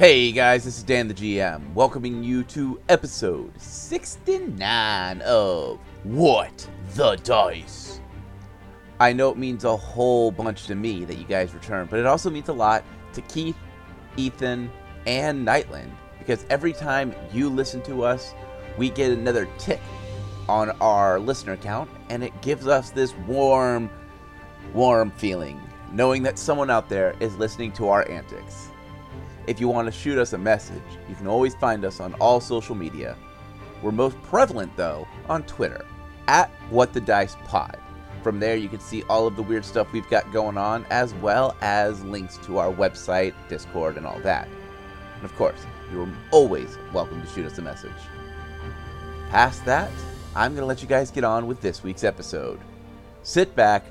Hey guys, this is Dan the GM, welcoming you to episode 69 of What the Dice. I know it means a whole bunch to me that you guys return, but it also means a lot to Keith, Ethan, and Nightland because every time you listen to us, we get another tick on our listener count, and it gives us this warm, warm feeling knowing that someone out there is listening to our antics. If you want to shoot us a message, you can always find us on all social media. We're most prevalent, though, on Twitter, at What the Dice Pod. From there, you can see all of the weird stuff we've got going on, as well as links to our website, Discord, and all that. And of course, you're always welcome to shoot us a message. Past that, I'm going to let you guys get on with this week's episode. Sit back,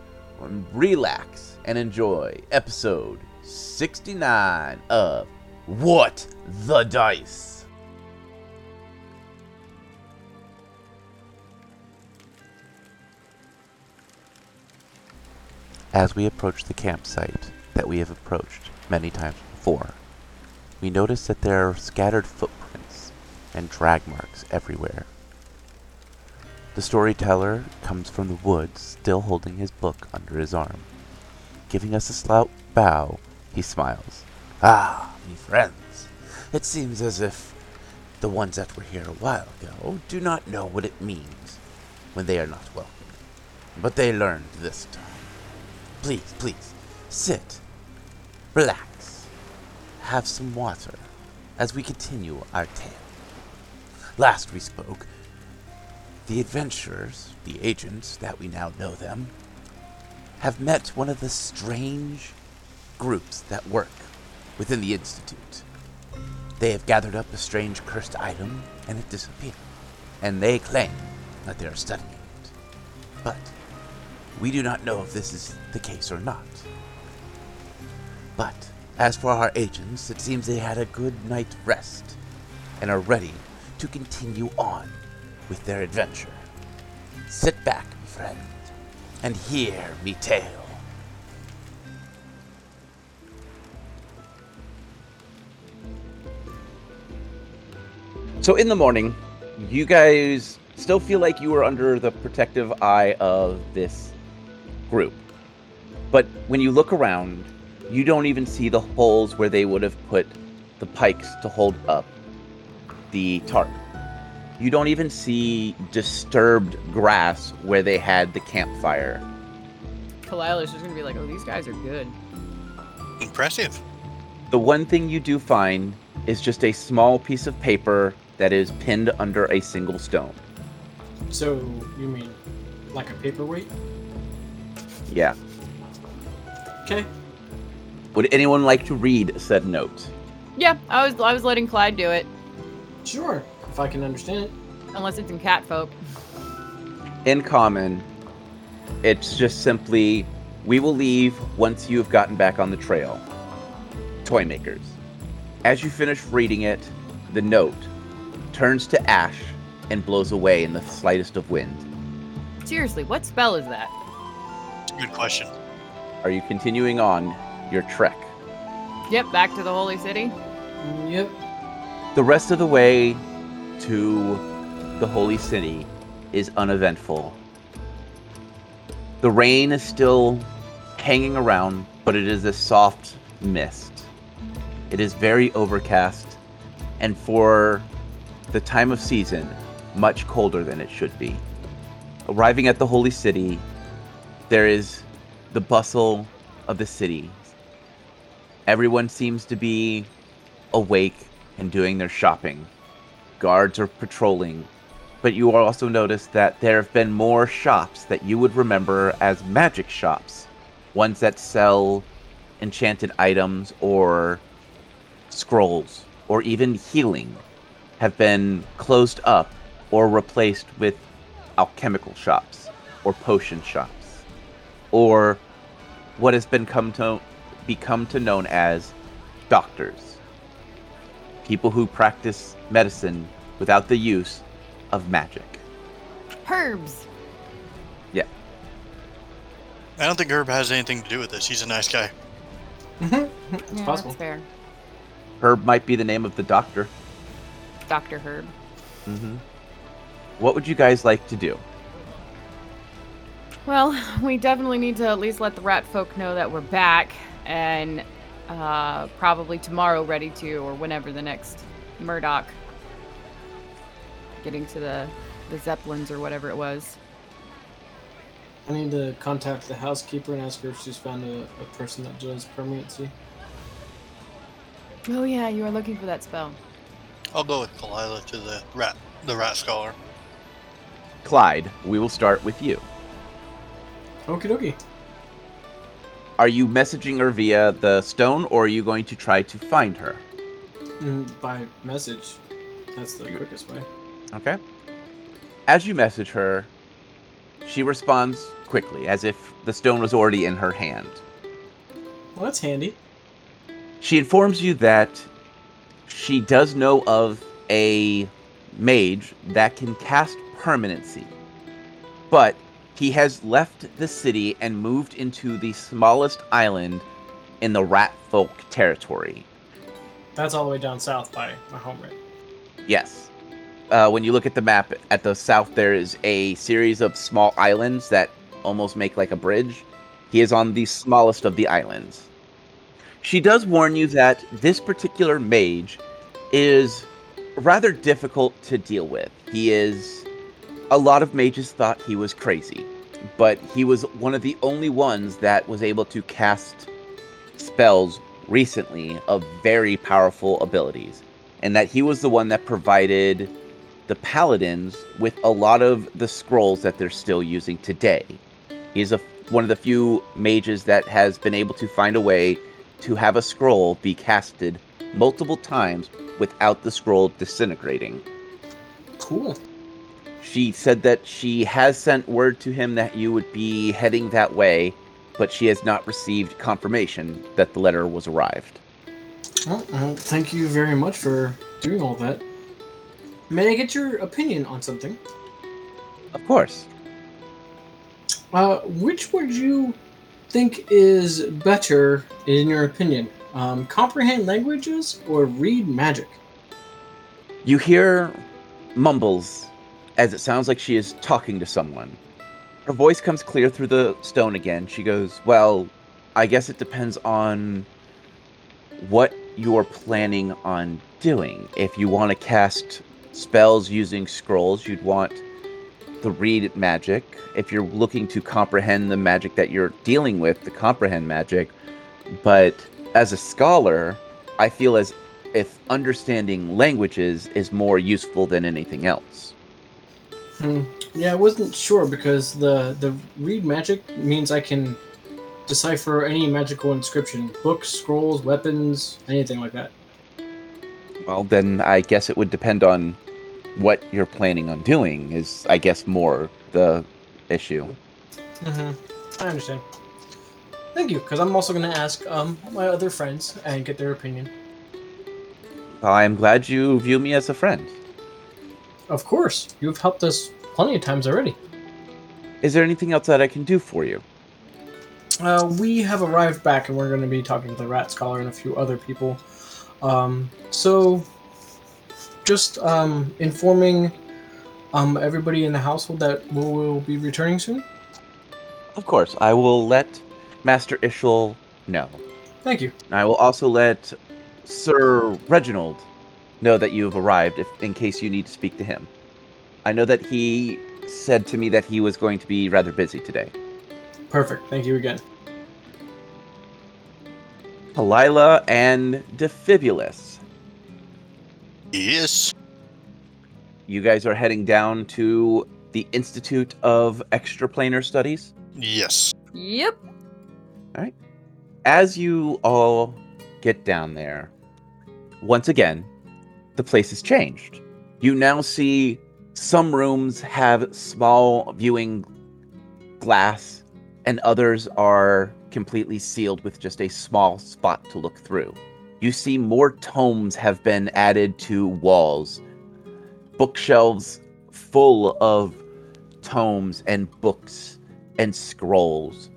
relax, and enjoy episode 69 of what the dice? As we approach the campsite that we have approached many times before, we notice that there are scattered footprints and drag marks everywhere. The storyteller comes from the woods, still holding his book under his arm. Giving us a slight bow, he smiles. Ah, me friends, it seems as if the ones that were here a while ago do not know what it means when they are not welcome. But they learned this time. Please, please, sit, relax, have some water as we continue our tale. Last we spoke, the adventurers, the agents that we now know them, have met one of the strange groups that work within the Institute. They have gathered up a strange cursed item and it disappeared, and they claim that they are studying it. But we do not know if this is the case or not. But as for our agents, it seems they had a good night's rest and are ready to continue on with their adventure. Sit back, my friend, and hear me tale. So in the morning, you guys still feel like you are under the protective eye of this group. But when you look around, you don't even see the holes where they would have put the pikes to hold up the tarp. You don't even see disturbed grass where they had the campfire. Kalila is just gonna be like, "Oh, these guys are good." Impressive. The one thing you do find is just a small piece of paper that is pinned under a single stone. So you mean like a paperweight? Yeah. Okay. Would anyone like to read said note? Yeah, I was I was letting Clyde do it, Sure. If I can understand it. unless it's in catfolk. In common, it's just simply we will leave once you have gotten back on the trail. Toy makers. As you finish reading it, the note turns to ash and blows away in the slightest of wind. Seriously, what spell is that? It's a good question. Are you continuing on your trek? Yep, back to the holy city. Yep. The rest of the way to the holy city is uneventful. The rain is still hanging around, but it is a soft mist. It is very overcast, and for the time of season, much colder than it should be. Arriving at the holy city, there is the bustle of the city. Everyone seems to be awake and doing their shopping. Guards are patrolling, but you also notice that there have been more shops that you would remember as magic shops, ones that sell enchanted items or scrolls or even healing have been closed up or replaced with alchemical shops or potion shops or what has been come to become to known as doctors people who practice medicine without the use of magic. Herbs. Yeah. I don't think Herb has anything to do with this. He's a nice guy. Mhm. It's yeah, possible. That's fair. Herb might be the name of the doctor. Dr. Herb. Mm-hmm. What would you guys like to do? Well, we definitely need to at least let the rat folk know that we're back and uh, probably tomorrow ready to, or whenever the next Murdoch getting to the the Zeppelins or whatever it was. I need to contact the housekeeper and ask her if she's found a, a person that does permanency. Oh yeah, you are looking for that spell. I'll go with Kalila to the rat, the rat scholar. Clyde, we will start with you. Okie dokie. Are you messaging her via the stone, or are you going to try to find her? Mm, by message. That's the quickest way. Okay. As you message her, she responds quickly, as if the stone was already in her hand. Well, that's handy. She informs you that she does know of a mage that can cast permanency, but he has left the city and moved into the smallest island in the Rat Folk territory. That's all the way down south by my home right. Yes. Uh, when you look at the map at the south, there is a series of small islands that almost make like a bridge. He is on the smallest of the islands. She does warn you that this particular mage is rather difficult to deal with. He is. A lot of mages thought he was crazy, but he was one of the only ones that was able to cast spells recently of very powerful abilities and that he was the one that provided the paladins with a lot of the scrolls that they're still using today. He's a one of the few mages that has been able to find a way to have a scroll be casted multiple times without the scroll disintegrating. Cool. She said that she has sent word to him that you would be heading that way, but she has not received confirmation that the letter was arrived. Well, uh, thank you very much for doing all that. May I get your opinion on something? Of course. Uh, which would you think is better, in your opinion? Um, comprehend languages or read magic? You hear mumbles as it sounds like she is talking to someone. Her voice comes clear through the stone again. She goes, Well, I guess it depends on what you're planning on doing. If you want to cast spells using scrolls, you'd want the read magic. If you're looking to comprehend the magic that you're dealing with, the comprehend magic. But as a scholar, I feel as if understanding languages is more useful than anything else. Hmm. Yeah, I wasn't sure because the the read magic means I can decipher any magical inscription, books, scrolls, weapons, anything like that. Well, then I guess it would depend on what you're planning on doing, is I guess more the issue. Mm-hmm. I understand. Thank you, because I'm also going to ask um my other friends and get their opinion. Well, I'm glad you view me as a friend. Of course, you've helped us plenty of times already. Is there anything else that I can do for you? Uh, we have arrived back, and we're going to be talking to the Rat Scholar and a few other people. Um, so, just um, informing um, everybody in the household that we will be returning soon. Of course, I will let Master Ishel know. Thank you. I will also let Sir Reginald know that you have arrived if, in case you need to speak to him. I know that he said to me that he was going to be rather busy today. Perfect. Thank you again. Kalila and Defibulus. Yes. You guys are heading down to the Institute of Extraplanar Studies. Yes. Yep. All right. As you all get down there, once again, the place has changed. You now see some rooms have small viewing glass, and others are completely sealed with just a small spot to look through. You see more tomes have been added to walls, bookshelves full of tomes and books and scrolls.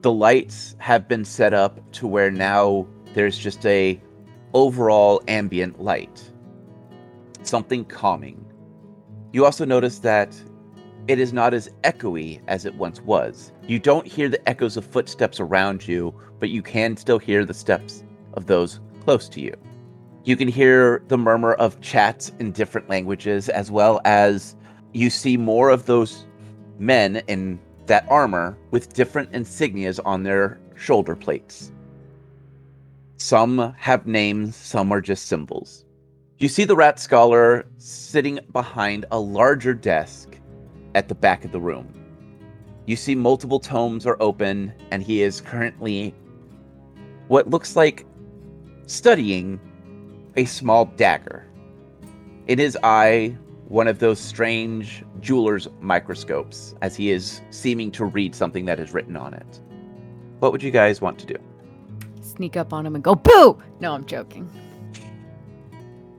The lights have been set up to where now there's just a overall ambient light. Something calming. You also notice that it is not as echoey as it once was. You don't hear the echoes of footsteps around you, but you can still hear the steps of those close to you. You can hear the murmur of chats in different languages, as well as you see more of those men in that armor with different insignias on their shoulder plates. Some have names, some are just symbols. You see the rat scholar sitting behind a larger desk at the back of the room. You see multiple tomes are open, and he is currently what looks like studying a small dagger. In his eye, one of those strange jeweler's microscopes, as he is seeming to read something that is written on it. What would you guys want to do? Sneak up on him and go, boo! No, I'm joking.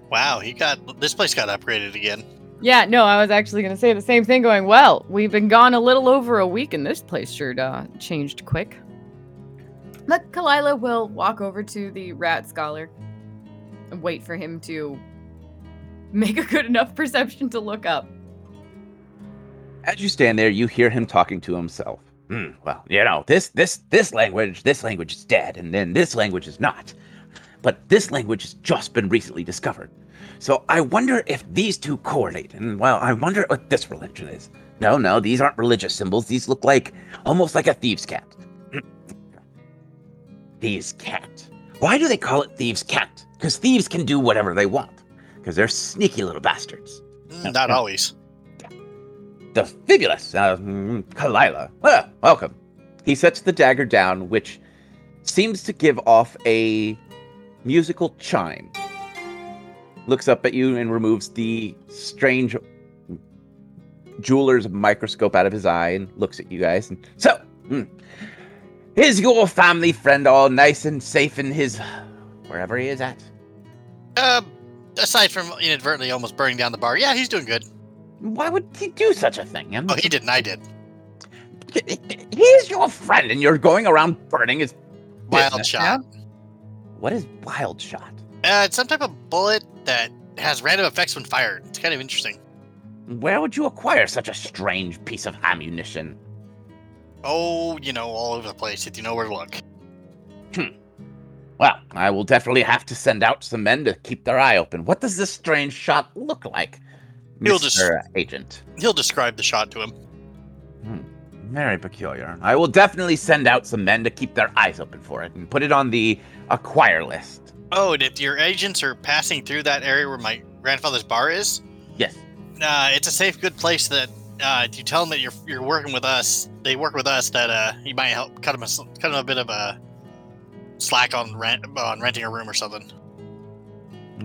Wow, he got this place got upgraded again. Yeah, no, I was actually going to say the same thing going, well, we've been gone a little over a week and this place sure uh, changed quick. But Kalila will walk over to the rat scholar and wait for him to make a good enough perception to look up. As you stand there, you hear him talking to himself. Hmm, well, you know, this this this language, this language is dead, and then this language is not. But this language has just been recently discovered. So I wonder if these two correlate. And well, I wonder what this religion is. No, no, these aren't religious symbols. These look like almost like a thieves' cant. thieves' cant. Why do they call it thieves' cant? Because thieves can do whatever they want. Because they're sneaky little bastards. Mm, Not always. Defibulus uh, mm, Kalila. Well, welcome. He sets the dagger down, which seems to give off a musical chime. Looks up at you and removes the strange jeweler's microscope out of his eye and looks at you guys. And so, hmm, is your family friend all nice and safe in his wherever he is at? Uh, aside from inadvertently almost burning down the bar, yeah, he's doing good. Why would he do such a thing? I'm- Oh, he didn't. I did. He's your friend, and you're going around burning his Wild business. shot. What is wild shot? Uh, it's some type of bullet that has random effects when fired. It's kind of interesting. Where would you acquire such a strange piece of ammunition? Oh, you know, all over the place. If you know where to look. Hmm. Well, I will definitely have to send out some men to keep their eye open. What does this strange shot look like, He'll just-. Agent? He'll describe the shot to him. Very peculiar. I will definitely send out some men to keep their eyes open for it and put it on the acquire list. Oh, and if your agents are passing through that area where my grandfather's bar is, Yes. uh, it's a safe, good place that uh, if you tell them that you're you're working with us, they work with us, that uh, you might help cut them a, cut 'em a bit of a slack on rent on renting a room or something.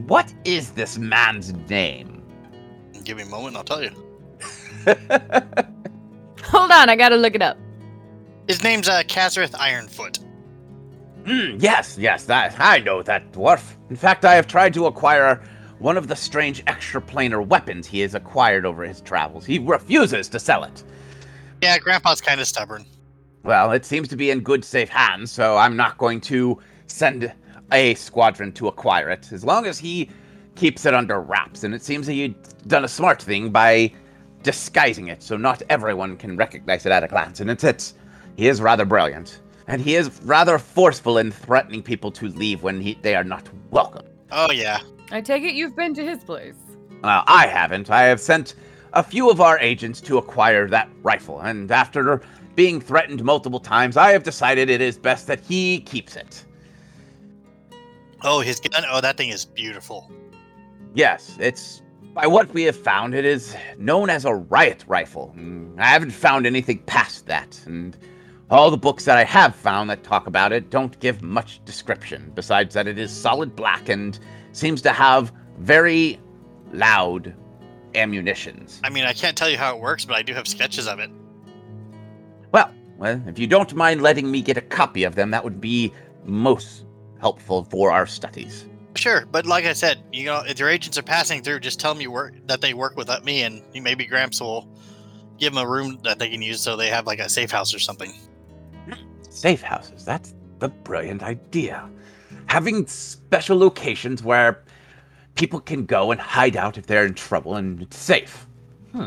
What is this man's name? Give me a moment, I'll tell you. Hold on, I gotta look it up. His name's uh, Kazareth Ironfoot. Hmm, yes, yes, that I know that dwarf. In fact, I have tried to acquire one of the strange extraplanar weapons he has acquired over his travels. He refuses to sell it. Yeah, Grandpa's kind of stubborn. Well, it seems to be in good, safe hands, so I'm not going to send a squadron to acquire it, as long as he keeps it under wraps. And it seems that you've done a smart thing by disguising it, so not everyone can recognize it at a glance. And it's, it's he is rather brilliant, and he is rather forceful in threatening people to leave when he, they are not welcome. Oh yeah. I take it you've been to his place. Well, I haven't. I have sent a few of our agents to acquire that rifle, and after being threatened multiple times, I have decided it is best that he keeps it. Oh, his gun. Oh, that thing is beautiful. Yes, it's by what we have found, it is known as a riot rifle. Mm, I haven't found anything past that, and all the books that I have found that talk about it don't give much description, besides that it is solid black and seems to have very loud ammunitions. I mean, I can't tell you how it works, but I do have sketches of it. Well, well, if you don't mind letting me get a copy of them, that would be most helpful for our studies. Sure, but like I said, you know, if your agents are passing through, just tell them you work that they work with me, and maybe Gramps will give them a room that they can use so they have like a safe house or something. Safe houses, that's the brilliant idea. Having special locations where people can go and hide out if they're in trouble and it's safe. Hmm.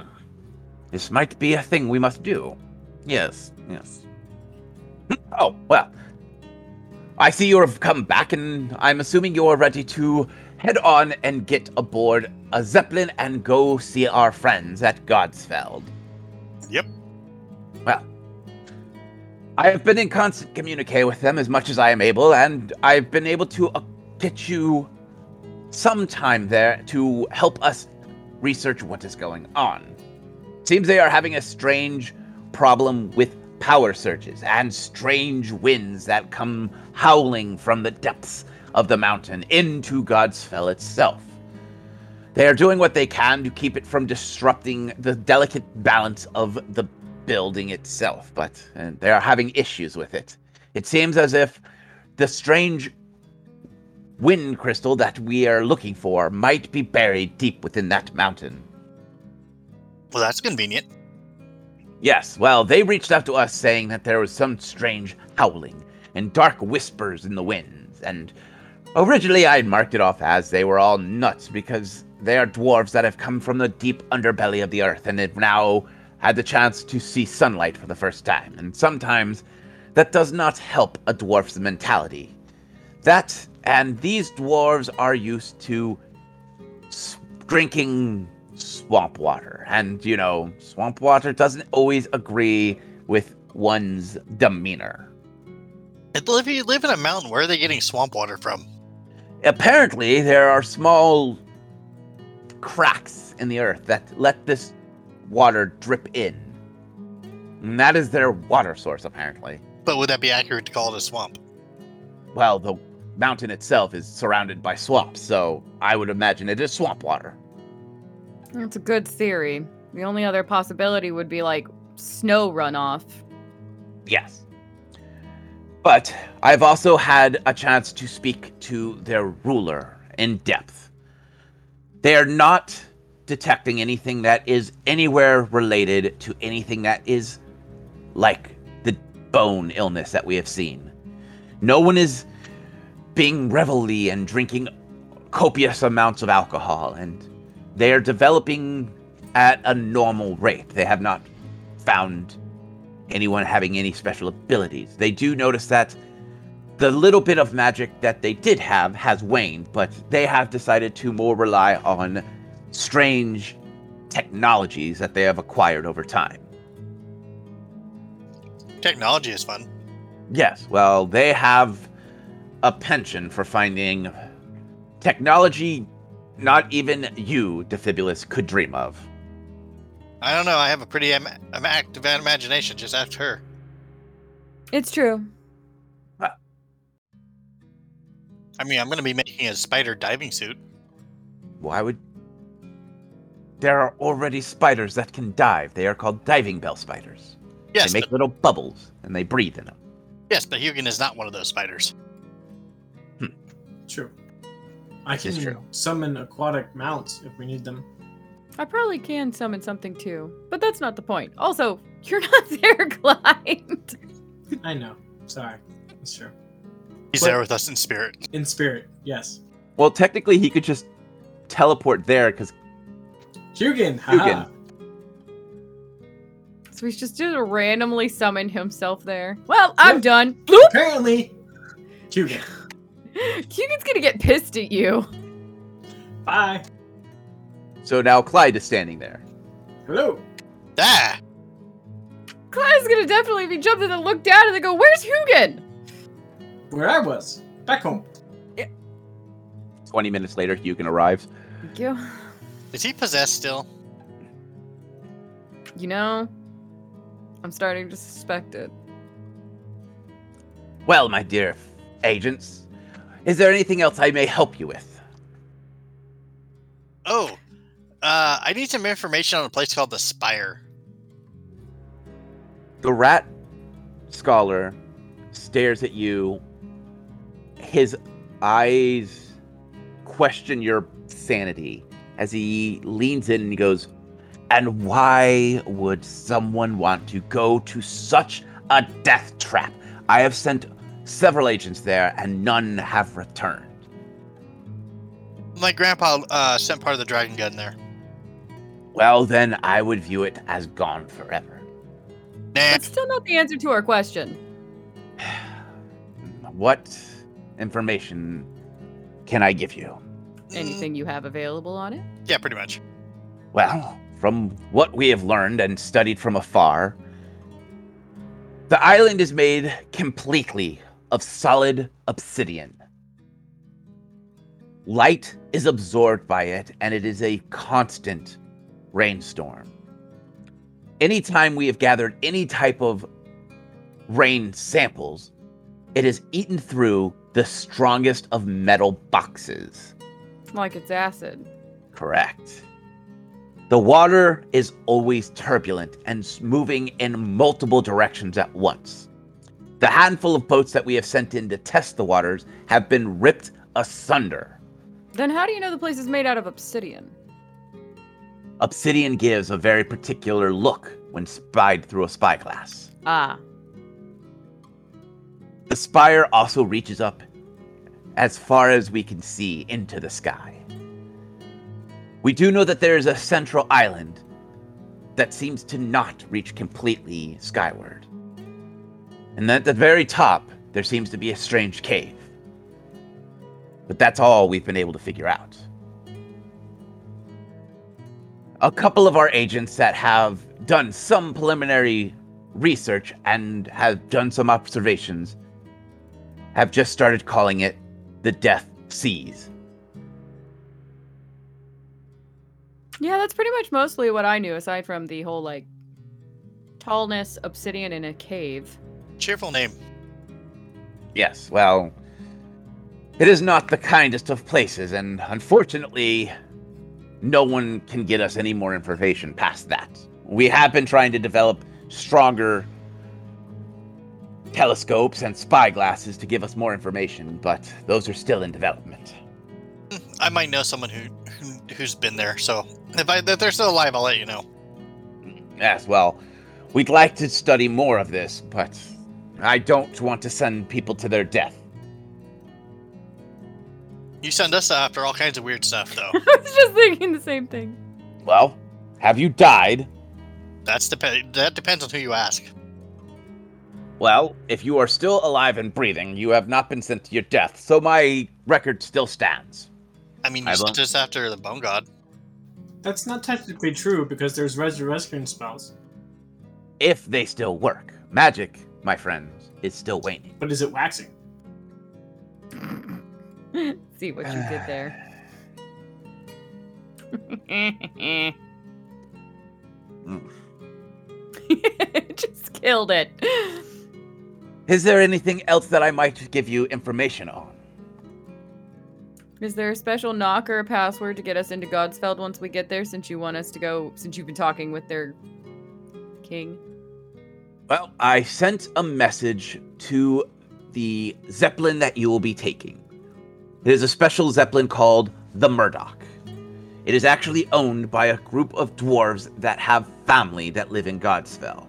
This might be a thing we must do. Yes, yes. Oh, well. I see you have come back, and I'm assuming you're ready to head on and get aboard a Zeppelin and go see our friends at Godsfeld. Yep. Well, I have been in constant communique with them as much as I am able, and I've been able to uh, get you some time there to help us research what is going on. Seems they are having a strange problem with power surges and strange winds that come howling from the depths of the mountain into Godsfell itself. They are doing what they can to keep it from disrupting the delicate balance of the building itself, but uh, they are having issues with it. It seems as if the strange wind crystal that we are looking for might be buried deep within that mountain. Well, that's convenient. Yes, well, they reached out to us saying that there was some strange howling and dark whispers in the winds, and originally I marked it off as they were all nuts because they are dwarves that have come from the deep underbelly of the earth and have now had the chance to see sunlight for the first time, and sometimes that does not help a dwarf's mentality. That, and these dwarves are used to drinking swamp water. And, you know, swamp water doesn't always agree with one's demeanor. If you live in a mountain, where are they getting swamp water from? Apparently, there are small cracks in the earth that let this water drip in. And that is their water source, apparently. But would that be accurate to call it a swamp? Well, the mountain itself is surrounded by swamps, so I would imagine it is swamp water. That's a good theory. The only other possibility would be like snow runoff. Yes. But I've also had a chance to speak to their ruler in depth. They are not detecting anything that is anywhere related to anything that is like the bone illness that we have seen. No one is being revelly and drinking copious amounts of alcohol, and they are developing at a normal rate. They have not found anyone having any special abilities. They do notice that the little bit of magic that they did have has waned, but they have decided to more rely on strange technologies that they have acquired over time. Technology is fun. Yes, well, they have a penchant for finding technology not even you, Defibulus, could dream of. I don't know. I have a pretty am- am- active imagination. Just ask her. It's true. I mean, I'm going to be making a spider diving suit. Why would. There are already spiders that can dive. They are called diving bell spiders. Yes, they make but, little bubbles and they breathe in them. yes, but Hugin is not one of those spiders. Hmm. True. I can true. summon aquatic mounts if we need them. I probably can summon something too, but that's not the point. Also, you're not there, Clyde. I know. Sorry. That's true. He's But- there with us in spirit. In spirit, yes. Well, technically, he could just teleport there because Hugin, haha. So he's just just randomly summoned himself there. Well, I'm done. Bloop! Apparently, Hugin. Hugin's gonna get pissed at you. Bye. so now Clyde is standing there. Hello. Ah! Clyde's gonna definitely be jumping and look down and then go, "Where's Hugin?" Where I was. Back home. Twenty minutes later, Hugin arrives. Thank you. Is he possessed still? You know, I'm starting to suspect it. Well, my dear agents, is there anything else I may help you with? Oh, uh, I need some information on a place called the Spire. The rat scholar stares at you his eyes question your sanity as he leans in and he goes, And why would someone want to go to such a death trap? I have sent several agents there and none have returned. My grandpa uh, sent part of the dragon gun there. Well, then I would view it as gone forever. Nah, That's still not the answer to our question. What information can I give you? Anything you have available on it? Yeah, pretty much. Well, from what we have learned and studied from afar, the island is made completely of solid obsidian. Light is absorbed by it, and it is a constant rainstorm. Anytime we have gathered any type of rain samples, it has eaten through the strongest of metal boxes. Like it's acid. Correct. The water is always turbulent and moving in multiple directions at once. The handful of boats that we have sent in to test the waters have been ripped asunder. Then how do you know the place is made out of obsidian? Obsidian gives a very particular look when spied through a spyglass. Ah, The spire also reaches up as far as we can see into the sky. We do know that there is a central island that seems to not reach completely skyward. And at the very top, there seems to be a strange cave. But that's all we've been able to figure out. A couple of our agents that have done some preliminary research and have done some observations have just started calling it the Death Seas. yeah, that's pretty much mostly what I knew, aside from the whole like tallness, obsidian in a cave. Cheerful name. Yes, well, it is not the kindest of places, and unfortunately, no one can get us any more information past that. We have been trying to develop stronger telescopes and spyglasses to give us more information, but those are still in development. Hmm, I might know someone who, who who's been there. So if, I, if they're still alive, I'll let you know. Yes, well, we'd like to study more of this, but I don't want to send people to their death. You send us after all kinds of weird stuff, though. I was just thinking the same thing. Well, have you died? That's dep- That depends on who you ask. Well, if you are still alive and breathing, you have not been sent to your death, so my record still stands. I mean, you I sent us after the bone god. That's not technically true because there's resurrection spells. If they still work. Magic, my friends, is still waning. But is it waxing? See what you did there. Just killed it. Is there anything else that I might give you information on? Is there a special knock or a password to get us into Godsfeld once we get there since you want us to go since you've been talking with their king? Well, I sent a message to the Zeppelin that you will be taking. It is a special Zeppelin called the Murdoch. It is actually owned by a group of dwarves that have family that live in Godsfell.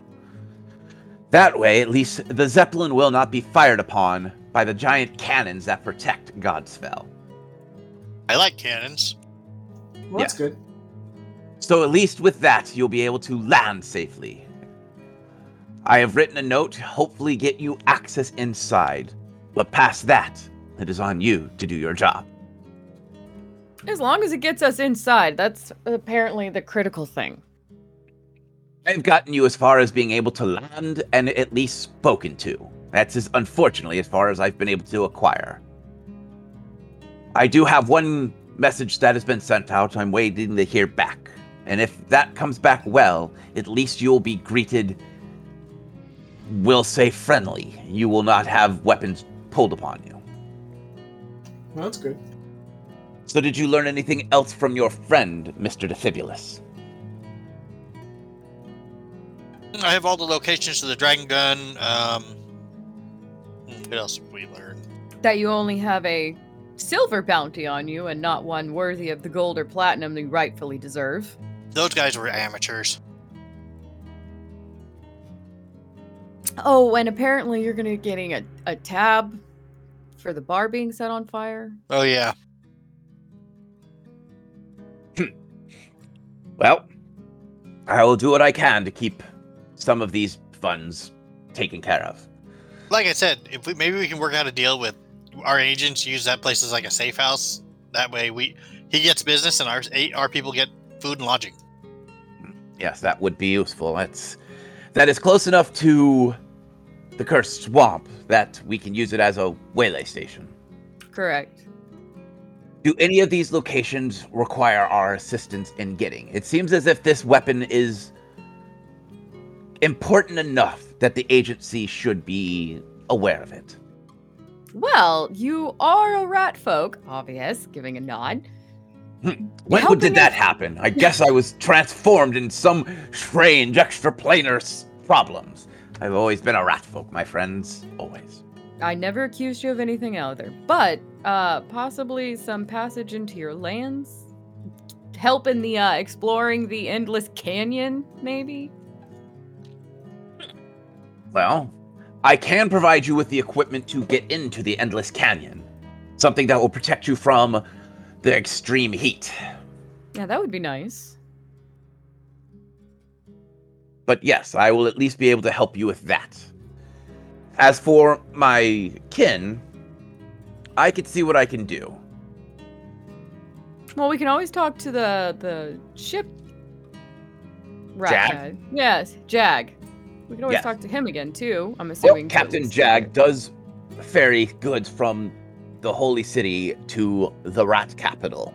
That way, at least the Zeppelin will not be fired upon by the giant cannons that protect Godsfell. I like cannons. Well, that's good. So at least with that, you'll be able to land safely. I have written a note to hopefully get you access inside. But past that, it is on you to do your job. As long as it gets us inside, that's apparently the critical thing. I've gotten you as far as being able to land and at least spoken to. That's as unfortunately as far as I've been able to acquire. I do have one message that has been sent out. I'm waiting to hear back. And if that comes back well, at least you'll be greeted, we'll say friendly. You will not have weapons pulled upon you. Well, that's good. So, did you learn anything else from your friend, Mr. Defibulus? I have all the locations to the dragon gun. Um, what else have we learned? that you only have a silver bounty on you and not one worthy of the gold or platinum you rightfully deserve. Those guys were amateurs. Oh, and apparently you're gonna be getting a, a tab for the bar being set on fire. Oh yeah. Well, I will do what I can to keep some of these funds taken care of. Like I said, if we maybe we can work out a deal with our agents, use that place as like a safe house. That way, we he gets business and our our people get food and lodging. Yes, that would be useful. That's that is close enough to the cursed swamp that we can use it as a waylay station. Correct. Do any of these locations require our assistance in getting? It seems as if this weapon is important enough that the agency should be aware of it. Well, you are a rat folk, obvious, giving a nod. When Helping did that us- happen? I guess I was transformed in some strange extraplanar s- problems. I've always been a rat folk, my friends. Always. I never accused you of anything either, but uh, possibly some passage into your lands, help in the uh, exploring the endless canyon, maybe. Well, I can provide you with the equipment to get into the Endless Canyon. Something that will protect you from the extreme heat. Yeah, that would be nice. But yes, I will at least be able to help you with that. As for my kin, I could see what I can do. Well, we can always talk to the the ship. Rat Jag? Yes, Jag. We can always Yes. talk to him again too. I'm assuming. at Captain Jag does ferry goods from the Holy City to the Rat Capital.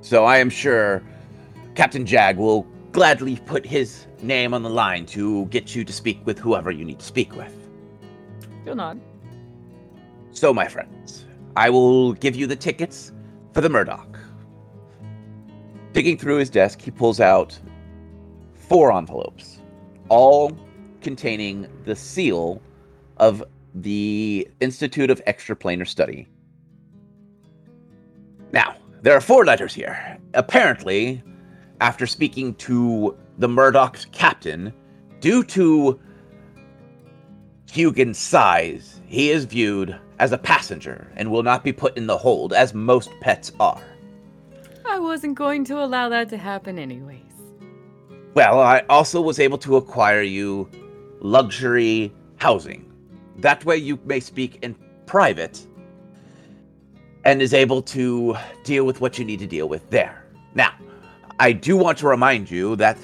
So I am sure Captain Jag will gladly put his name on the line to get you to speak with whoever you need to speak with. You'll nod. So, my friends, I will give you the tickets for the Murdoch. Digging through his desk, he pulls out four envelopes, all containing the seal of the Institute of Extraplanar Study. Now, there are four letters here. Apparently, after speaking to the Murdoch's captain, due to Hugin's size, he is viewed as a passenger and will not be put in the hold as most pets are. I wasn't going to allow that to happen anyways. Well, I also was able to acquire you luxury housing. That way you may speak in private and is able to deal with what you need to deal with there. Now, I do want to remind you that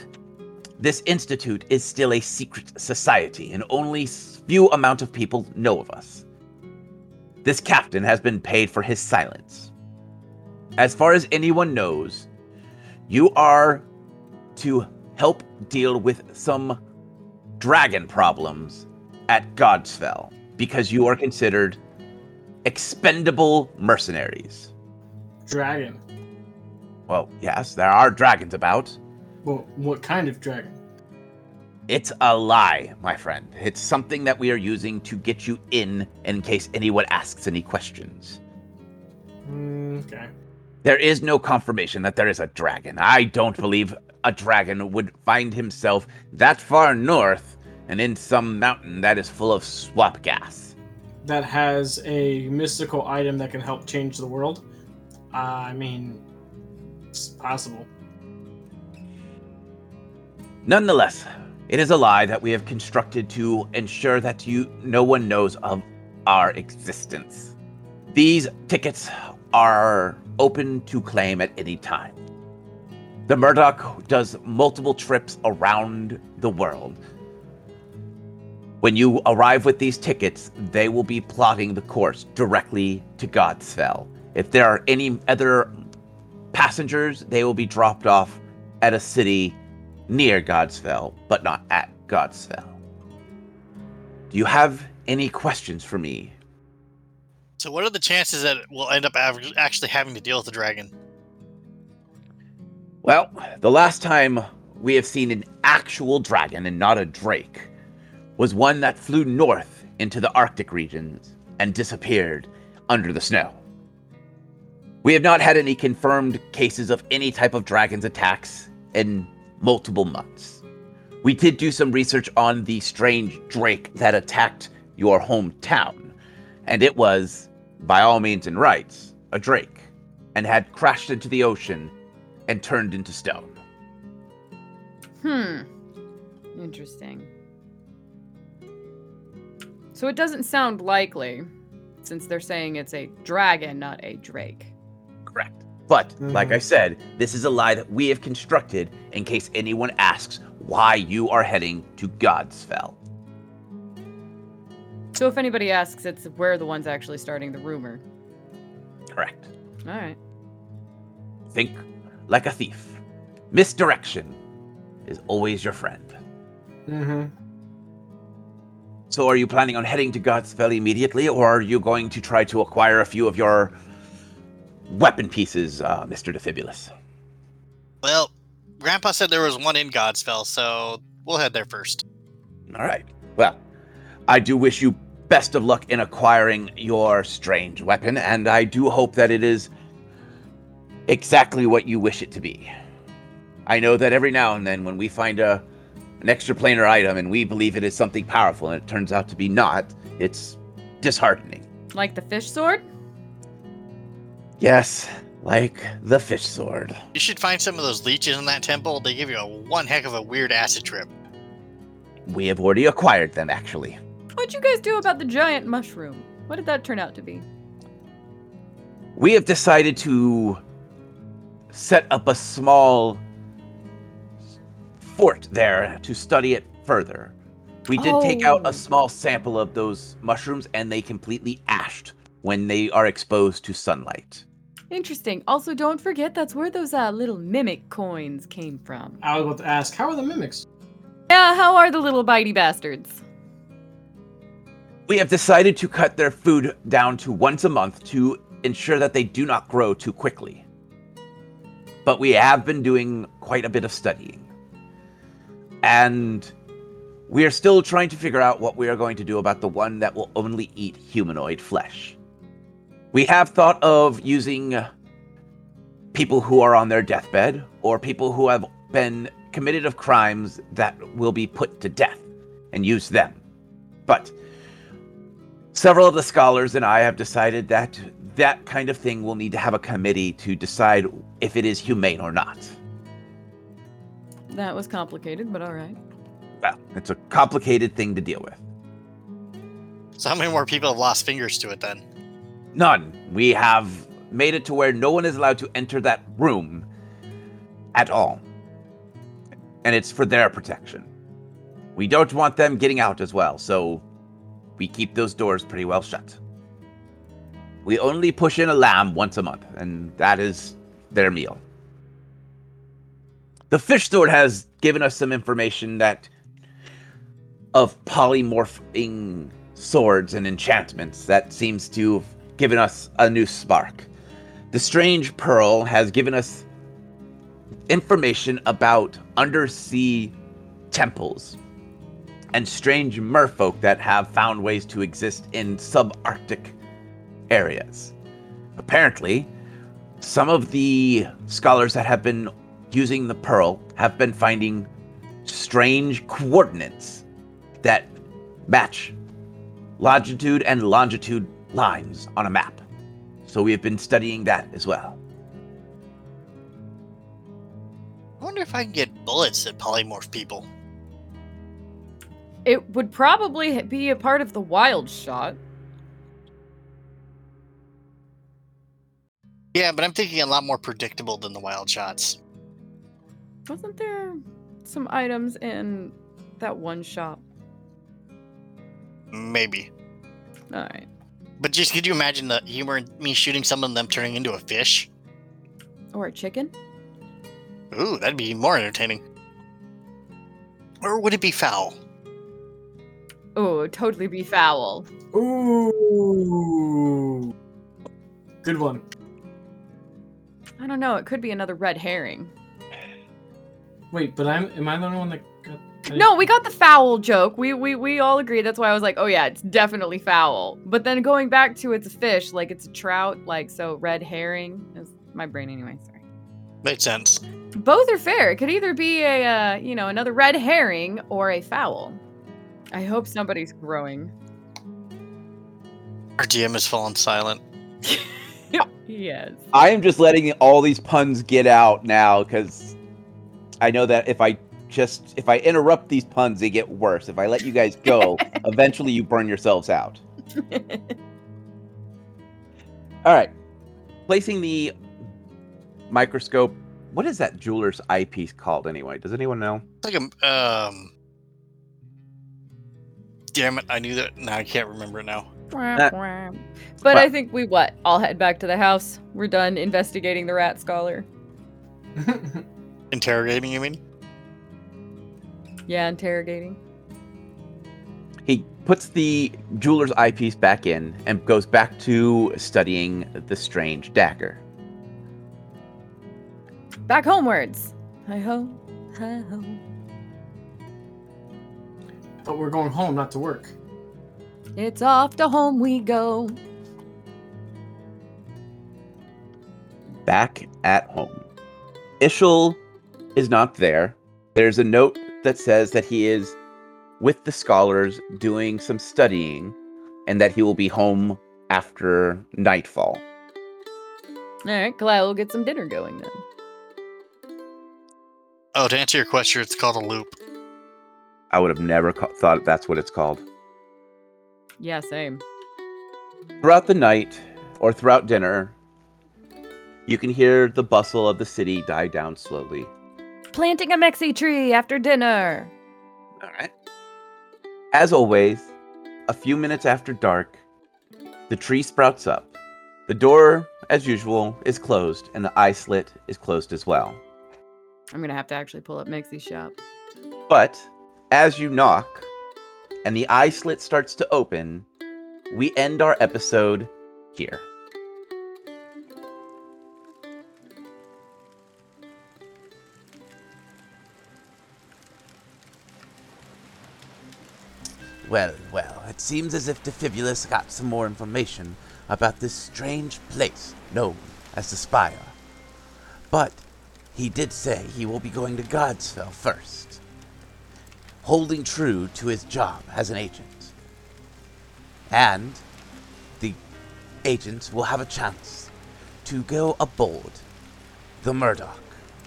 this institute is still a secret society and only few amount of people know of us. This captain has been paid for his silence. As far as anyone knows, you are to help deal with some dragon problems at Godsfell because you are considered expendable mercenaries. Dragon. Well, yes, there are dragons about. Well, what kind of dragon? It's a lie, my friend. It's something that we are using to get you in in case anyone asks any questions. Mm, okay. There is no confirmation that there is a dragon. I don't believe a dragon would find himself that far north and in some mountain that is full of swamp gas. That has a mystical item that can help change the world. Uh, I mean, it's possible. Nonetheless, it is a lie that we have constructed to ensure that you no one knows of our existence. These tickets are open to claim at any time. The Murdoch does multiple trips around the world. When you arrive with these tickets, they will be plotting the course directly to Godsfell. If there are any other passengers, they will be dropped off at a city near Godsfell, but not at Godsfell. Do you have any questions for me? So, what are the chances that we'll end up av- actually having to deal with the dragon? Well, the last time we have seen an actual dragon and not a drake was one that flew north into the Arctic regions and disappeared under the snow. We have not had any confirmed cases of any type of dragon's attacks in multiple months. We did do some research on the strange drake that attacked your hometown, and it was, by all means and rights, a drake, and had crashed into the ocean and turned into stone. Hmm. Interesting. So it doesn't sound likely, since they're saying it's a dragon, not a drake. Correct. But, like I Mhm. said, this is a lie that we have constructed in case anyone asks why you are heading to Godsfell. So if anybody asks, it's we're the ones actually starting the rumor. Correct. All right. Think like a thief. Misdirection is always your friend. Mm-hmm. So, are you planning on heading to Godsfell immediately, or are you going to try to acquire a few of your weapon pieces, uh, Mr. Defibulus? Well, Grandpa said there was one in Godsfell, so we'll head there first. All right. Well, I do wish you best of luck in acquiring your strange weapon, and I do hope that it is exactly what you wish it to be. I know that every now and then, when we find a an extraplanar item and we believe it is something powerful, and it turns out to be not, it's disheartening. Like the fish sword? Yes, like the fish sword. You should find some of those leeches in that temple. They give you a one heck of a weird acid trip. We have already acquired them, actually. What'd you guys do about the giant mushroom? What did that turn out to be? We have decided to set up a small fort there to study it further. We did take out Oh. a small sample of those mushrooms and they completely ashed when they are exposed to sunlight. Interesting. Also, don't forget that's where those uh, little mimic coins came from. I was about to ask, how are the mimics? Yeah, how are the little bitey bastards? We have decided to cut their food down to once a month to ensure that they do not grow too quickly. But we have been doing quite a bit of studying. And we are still trying to figure out what we are going to do about the one that will only eat humanoid flesh. We have thought of using people who are on their deathbed or people who have been committed of crimes that will be put to death and use them. But several of the scholars and I have decided that that kind of thing will need to have a committee to decide if it is humane or not. That was complicated, but all right. Well, it's a complicated thing to deal with. So how many more people have lost fingers to it then? None. We have made it to where no one is allowed to enter that room at all. And it's for their protection. We don't want them getting out as well, so we keep those doors pretty well shut. We only push in a lamb once a month, and that is their meal. The fish sword has given us some information that of polymorphing swords and enchantments that seems to have given us a new spark. The strange pearl has given us information about undersea temples and strange merfolk that have found ways to exist in subarctic areas. Apparently, some of the scholars that have been using the pearl have been finding strange coordinates that match longitude and longitude lines on a map. So we have been studying that as well. I wonder if I can get bullets that polymorph people. It would probably be a part of the wild shot. Yeah, but I'm thinking a lot more predictable than the wild shots. Wasn't there some items in that one shop? Maybe. All right. But just could you imagine the humor in me shooting some of them turning into a fish? Or a chicken? Ooh, that'd be more entertaining. Or would it be foul? Oh, it'd totally be foul. Ooh. Good one. I don't know. It could be another red herring. Wait, but I'm am I the only one that got No, we got the foul joke. We we we all agree. That's why I was like, oh yeah, it's definitely foul. But then going back to it's a fish, like it's a trout, like so red herring is my brain anyway. Sorry. Makes sense. Both are fair. It could either be a uh, you know another red herring or a foul. I hope somebody's growing. Our GM has fallen silent. Yeah. Yes. I am just letting all these puns get out now because I know that if I just if I interrupt these puns, they get worse. If I let you guys go, eventually you burn yourselves out. All right, placing the microscope. What is that jeweler's eyepiece called anyway? Does anyone know? It's like a um. Damn it! I knew that. Now I can't remember it now. but I think we what? I'll head back to the house. We're done investigating the rat scholar. Interrogating, you mean? Yeah, interrogating. He puts the jeweler's eyepiece back in and goes back to studying the strange dagger. Back homewards. Hi ho, hi ho. but we're going home, not to work. It's off to home we go. back at home. Ishel is not there. There's a note that says that he is with the scholars doing some studying and that he will be home after nightfall. All right, Kalila will get some dinner going then. Oh, to answer your question, it's called a loupe. I would have never ca- thought that's what it's called. Yeah, same. Throughout the night or throughout dinner, you can hear the bustle of the city die down slowly. Planting a mexi tree after dinner. All right. As always, a few minutes after dark, the tree sprouts up. The door, as usual, is closed, and the eye slit is closed as well. I'm gonna have to actually pull up Mexi's shop. But as you knock and the eye slit starts to open, we end our episode here. Well, well, it seems as if Defibulus got some more information about this strange place known as the Spire. But he did say he will be going to Godsfell first, holding true to his job as an agent. And the agents will have a chance to go aboard the Murdoch,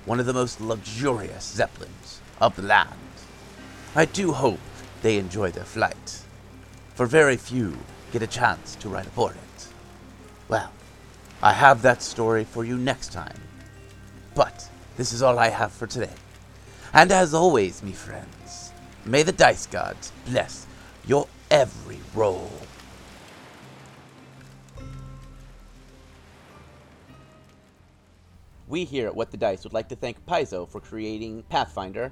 one of the most luxurious zeppelins of the land. I do hope they enjoy their flight, for very few get a chance to ride aboard it. Well, I have that story for you next time. But this is all I have for today. And as always, me friends, may the dice gods bless your every roll. We here at What the Dice would like to thank Paizo for creating Pathfinder,